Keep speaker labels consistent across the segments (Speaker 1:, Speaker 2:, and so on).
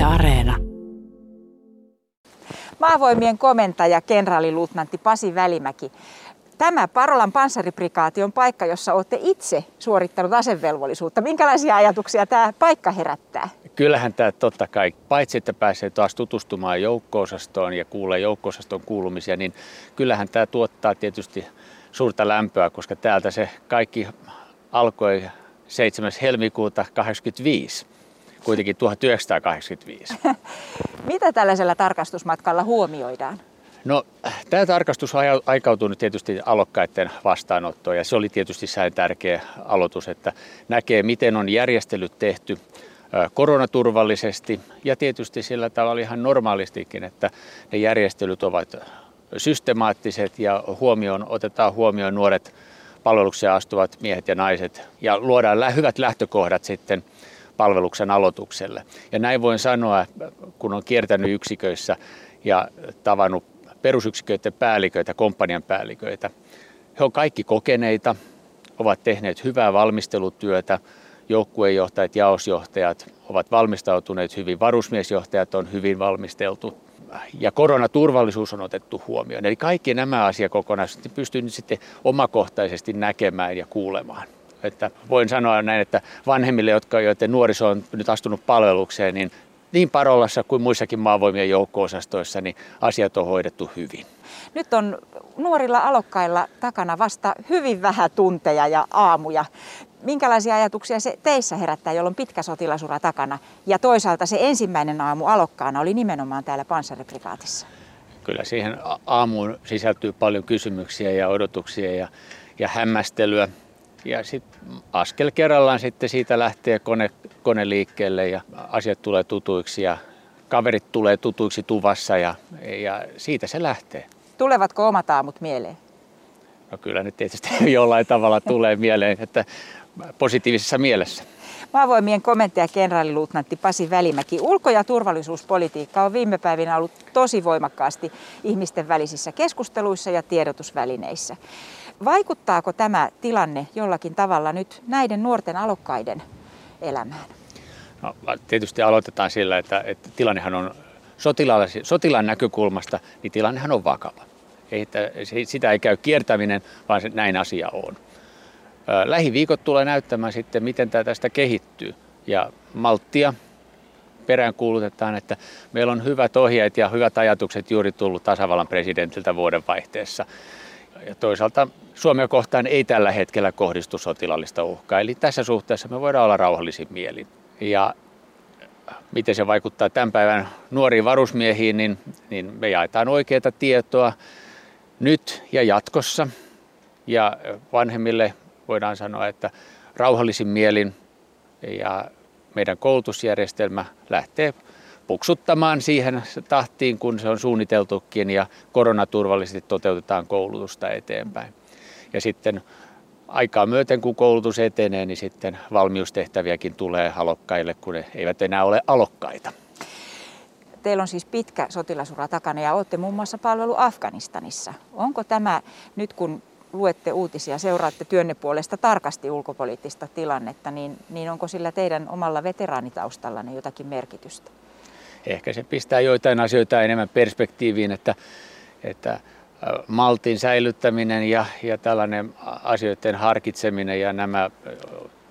Speaker 1: Yle Areena.
Speaker 2: Maavoimien komentaja, kenraaliluutnantti Pasi Välimäki. Tämä Parolan panssariprikaati on paikka, jossa olette itse suorittanut asevelvollisuutta. Minkälaisia ajatuksia tämä paikka herättää?
Speaker 3: Kyllähän tämä totta kai, paitsi että pääsee taas tutustumaan joukko-osastoon ja kuulee joukko-osaston kuulumisia, niin kyllähän tämä tuottaa tietysti suurta lämpöä, koska täältä se kaikki alkoi 7. helmikuuta 1985 kuitenkin 1985.
Speaker 2: Mitä tällaisella tarkastusmatkalla huomioidaan?
Speaker 3: No, tämä tarkastus aikautui nyt tietysti alokkaiden vastaanottoon ja se oli tietysti säin tärkeä aloitus, että näkee miten on järjestelyt tehty koronaturvallisesti ja tietysti sillä tavalla ihan normaalistikin, että ne järjestelyt ovat systemaattiset ja huomioon, otetaan huomioon nuoret palvelukseen astuvat miehet ja naiset ja luodaan hyvät lähtökohdat sitten palveluksen aloitukselle. Ja näin voin sanoa, kun on kiertänyt yksiköissä ja tavannut perusyksiköiden päälliköitä, komppanian päälliköitä. He ovat kaikki kokeneita, ovat tehneet hyvää valmistelutyötä, joukkueenjohtajat, jaosjohtajat ovat valmistautuneet hyvin, varusmiesjohtajat on hyvin valmisteltu ja koronaturvallisuus on otettu huomioon. Eli kaikki nämä asiakokonaisuudet pystyy nyt sitten omakohtaisesti näkemään ja kuulemaan. Että voin sanoa näin, että vanhemmille, jotka, joiden nuoriso on nyt astunut palvelukseen, niin niin Parolassa kuin muissakin maavoimien joukko-osastoissa niin asiat on hoidettu hyvin.
Speaker 2: Nyt on nuorilla alokkailla takana vasta hyvin vähän tunteja ja aamuja. Minkälaisia ajatuksia se teissä herättää, jolloin pitkä sotilasura takana? Ja toisaalta se ensimmäinen aamu alokkaana oli nimenomaan täällä panssariprikaatissa.
Speaker 3: Kyllä siihen aamuun sisältyy paljon kysymyksiä ja odotuksia ja, ja hämmästelyä. Ja sitten askel kerrallaan sitten siitä lähtee kone, kone liikkeelle ja asiat tulee tutuiksi ja kaverit tulee tutuiksi tuvassa ja, ja siitä se lähtee.
Speaker 2: Tulevatko omat aamut mieleen?
Speaker 3: No kyllä nyt tietysti jollain tavalla tulee mieleen, että positiivisessa mielessä.
Speaker 2: Maavoimien komentaja kenraaliluutnantti Pasi Välimäki. Ulko- ja turvallisuuspolitiikka on viime päivinä ollut tosi voimakkaasti ihmisten välisissä keskusteluissa ja tiedotusvälineissä. Vaikuttaako tämä tilanne jollakin tavalla nyt näiden nuorten alokkaiden elämään?
Speaker 3: No, tietysti aloitetaan sillä, että, että tilannehan on sotilaan, näkökulmasta, niin tilannehan on vakava. Ei, että, sitä ei käy kiertäminen, vaan se, näin asia on. Lähiviikot tulee näyttämään sitten, miten tämä tästä kehittyy. Ja malttia peräänkuulutetaan, että meillä on hyvät ohjeet ja hyvät ajatukset juuri tullut tasavallan presidentiltä vuodenvaihteessa. Ja toisaalta Suomea kohtaan ei tällä hetkellä kohdistu sotilallista uhkaa. Eli tässä suhteessa me voidaan olla rauhallisin mielin. Ja miten se vaikuttaa tämän päivän nuoriin varusmiehiin, niin, niin me jaetaan oikeaa tietoa nyt ja jatkossa. Ja vanhemmille voidaan sanoa, että rauhallisin mielin ja meidän koulutusjärjestelmä lähtee puksuttamaan siihen tahtiin, kun se on suunniteltukin ja koronaturvallisesti toteutetaan koulutusta eteenpäin. Ja sitten aikaa myöten, kun koulutus etenee, niin sitten valmiustehtäviäkin tulee alokkaille, kun ne eivät enää ole alokkaita.
Speaker 2: Teillä on siis pitkä sotilasura takana ja olette muun muassa palvelu Afganistanissa. Onko tämä nyt kun luette uutisia, seuraatte työnne puolesta tarkasti ulkopoliittista tilannetta, niin, niin onko sillä teidän omalla veteraanitaustallanne jotakin merkitystä?
Speaker 3: Ehkä se pistää joitain asioita enemmän perspektiiviin, että, että maltin säilyttäminen ja, ja tällainen asioiden harkitseminen ja nämä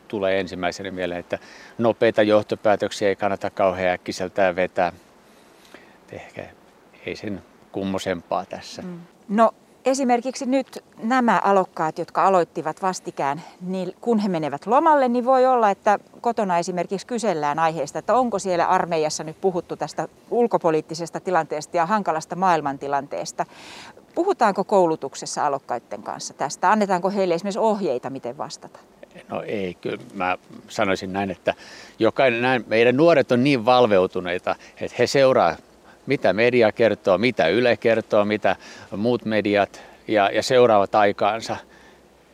Speaker 3: tulee ensimmäisenä mieleen, että nopeita johtopäätöksiä ei kannata kauhean äkkiseltään vetää. Ehkä ei sen kummosempaa tässä. Mm.
Speaker 2: No esimerkiksi nyt nämä alokkaat, jotka aloittivat vastikään, niin kun he menevät lomalle, niin voi olla, että kotona esimerkiksi kysellään aiheesta, että onko siellä armeijassa nyt puhuttu tästä ulkopoliittisesta tilanteesta ja hankalasta maailmantilanteesta. Puhutaanko koulutuksessa alokkaiden kanssa tästä? Annetaanko heille esimerkiksi ohjeita, miten vastata?
Speaker 3: No ei, kyllä mä sanoisin näin, että jokainen, näin, meidän nuoret on niin valveutuneita, että he seuraa mitä media kertoo, mitä Yle kertoo, mitä muut mediat ja, ja seuraavat aikaansa.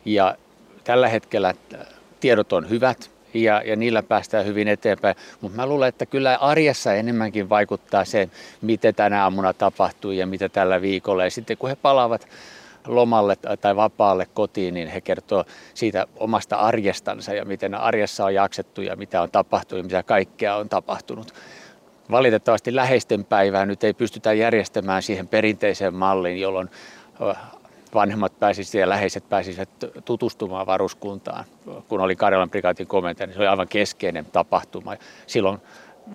Speaker 3: Ja tällä hetkellä tiedot on hyvät ja, ja niillä päästään hyvin eteenpäin. Mutta mä luulen, että kyllä arjessa enemmänkin vaikuttaa se, mitä tänä aamuna tapahtuu ja mitä tällä viikolla. Ja sitten kun he palaavat lomalle tai vapaalle kotiin, niin he kertoo siitä omasta arjestansa ja miten arjessa on jaksettu ja mitä on tapahtunut ja mitä kaikkea on tapahtunut Valitettavasti läheisten päivää nyt ei pystytä järjestämään siihen perinteiseen malliin, jolloin vanhemmat pääsisivät ja läheiset pääsisivät tutustumaan varuskuntaan. Kun oli Karjalan prikaatin komentaja, niin se oli aivan keskeinen tapahtuma. Silloin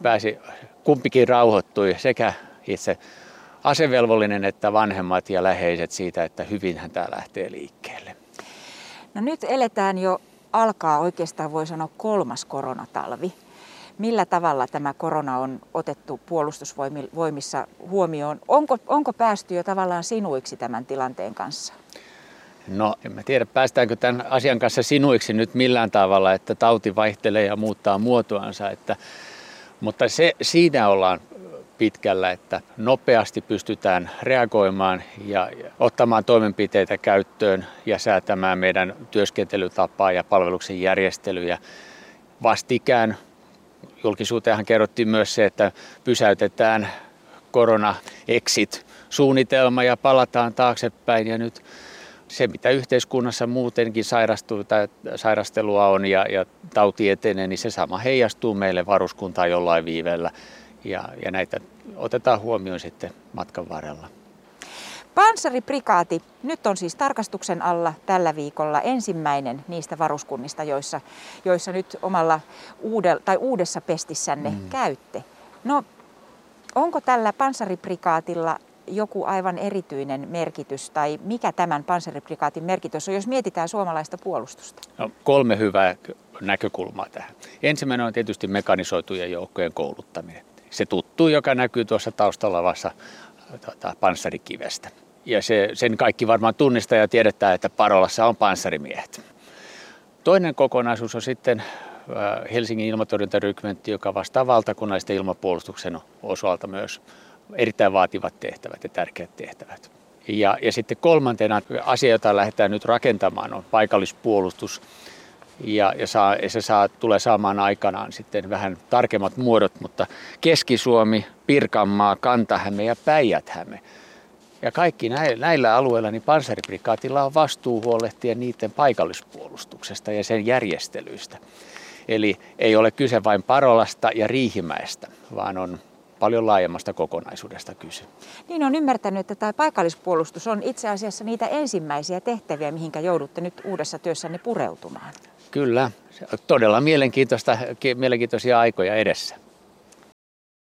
Speaker 3: pääsi, kumpikin rauhoittui sekä itse asevelvollinen että vanhemmat ja läheiset siitä, että hyvinhän tämä lähtee liikkeelle.
Speaker 2: No nyt eletään jo, alkaa oikeastaan voi sanoa kolmas koronatalvi. Millä tavalla tämä korona on otettu puolustusvoimissa huomioon? Onko, onko päästy jo tavallaan sinuiksi tämän tilanteen kanssa?
Speaker 3: No en mä tiedä, päästäänkö tämän asian kanssa sinuiksi nyt millään tavalla, että tauti vaihtelee ja muuttaa muotoansa. Että, mutta se, siinä ollaan pitkällä, että nopeasti pystytään reagoimaan ja ottamaan toimenpiteitä käyttöön ja säätämään meidän työskentelytapaa ja palveluksen järjestelyjä. Vastikään julkisuuteenhan kerrottiin myös se, että pysäytetään korona-exit-suunnitelma ja palataan taaksepäin ja nyt se, mitä yhteiskunnassa muutenkin sairastelua on ja, ja tauti etenee, niin se sama heijastuu meille varuskuntaan jollain viivellä ja, ja näitä otetaan huomioon sitten matkan varrella.
Speaker 2: Panssariprikaati nyt on siis tarkastuksen alla tällä viikolla ensimmäinen niistä varuskunnista, joissa, joissa nyt omalla uudel, tai uudessa pestissänne mm. käytte. No, onko tällä panssariprikaatilla joku aivan erityinen merkitys tai mikä tämän panssariprikaatin merkitys on, jos mietitään suomalaista puolustusta?
Speaker 3: No, kolme hyvää näkökulmaa tähän. Ensimmäinen on tietysti mekanisoitujen joukkojen kouluttaminen se tuttu, joka näkyy tuossa taustalla vasta tota, panssarikivestä. Ja se, sen kaikki varmaan tunnistaa ja tiedetään, että Parolassa on panssarimiehet. Toinen kokonaisuus on sitten äh, Helsingin ilmatorjuntarykmentti, joka vastaa valtakunnallisten ilmapuolustuksen osalta myös erittäin vaativat tehtävät ja tärkeät tehtävät. Ja, ja sitten kolmantena asia, jota lähdetään nyt rakentamaan, on paikallispuolustus ja, ja, saa, ja se saa, tulee saamaan aikanaan sitten vähän tarkemmat muodot, mutta Keski-Suomi, Pirkanmaa, Kantahäme ja Päijät-Häme. Ja kaikki näillä, alueilla niin panssariprikaatilla on vastuu huolehtia niiden paikallispuolustuksesta ja sen järjestelyistä. Eli ei ole kyse vain Parolasta ja Riihimäestä, vaan on paljon laajemmasta kokonaisuudesta kyse.
Speaker 2: Niin on ymmärtänyt, että tämä paikallispuolustus on itse asiassa niitä ensimmäisiä tehtäviä, mihinkä joudutte nyt uudessa työssänne pureutumaan.
Speaker 3: Kyllä, todella mielenkiintoista, mielenkiintoisia aikoja edessä.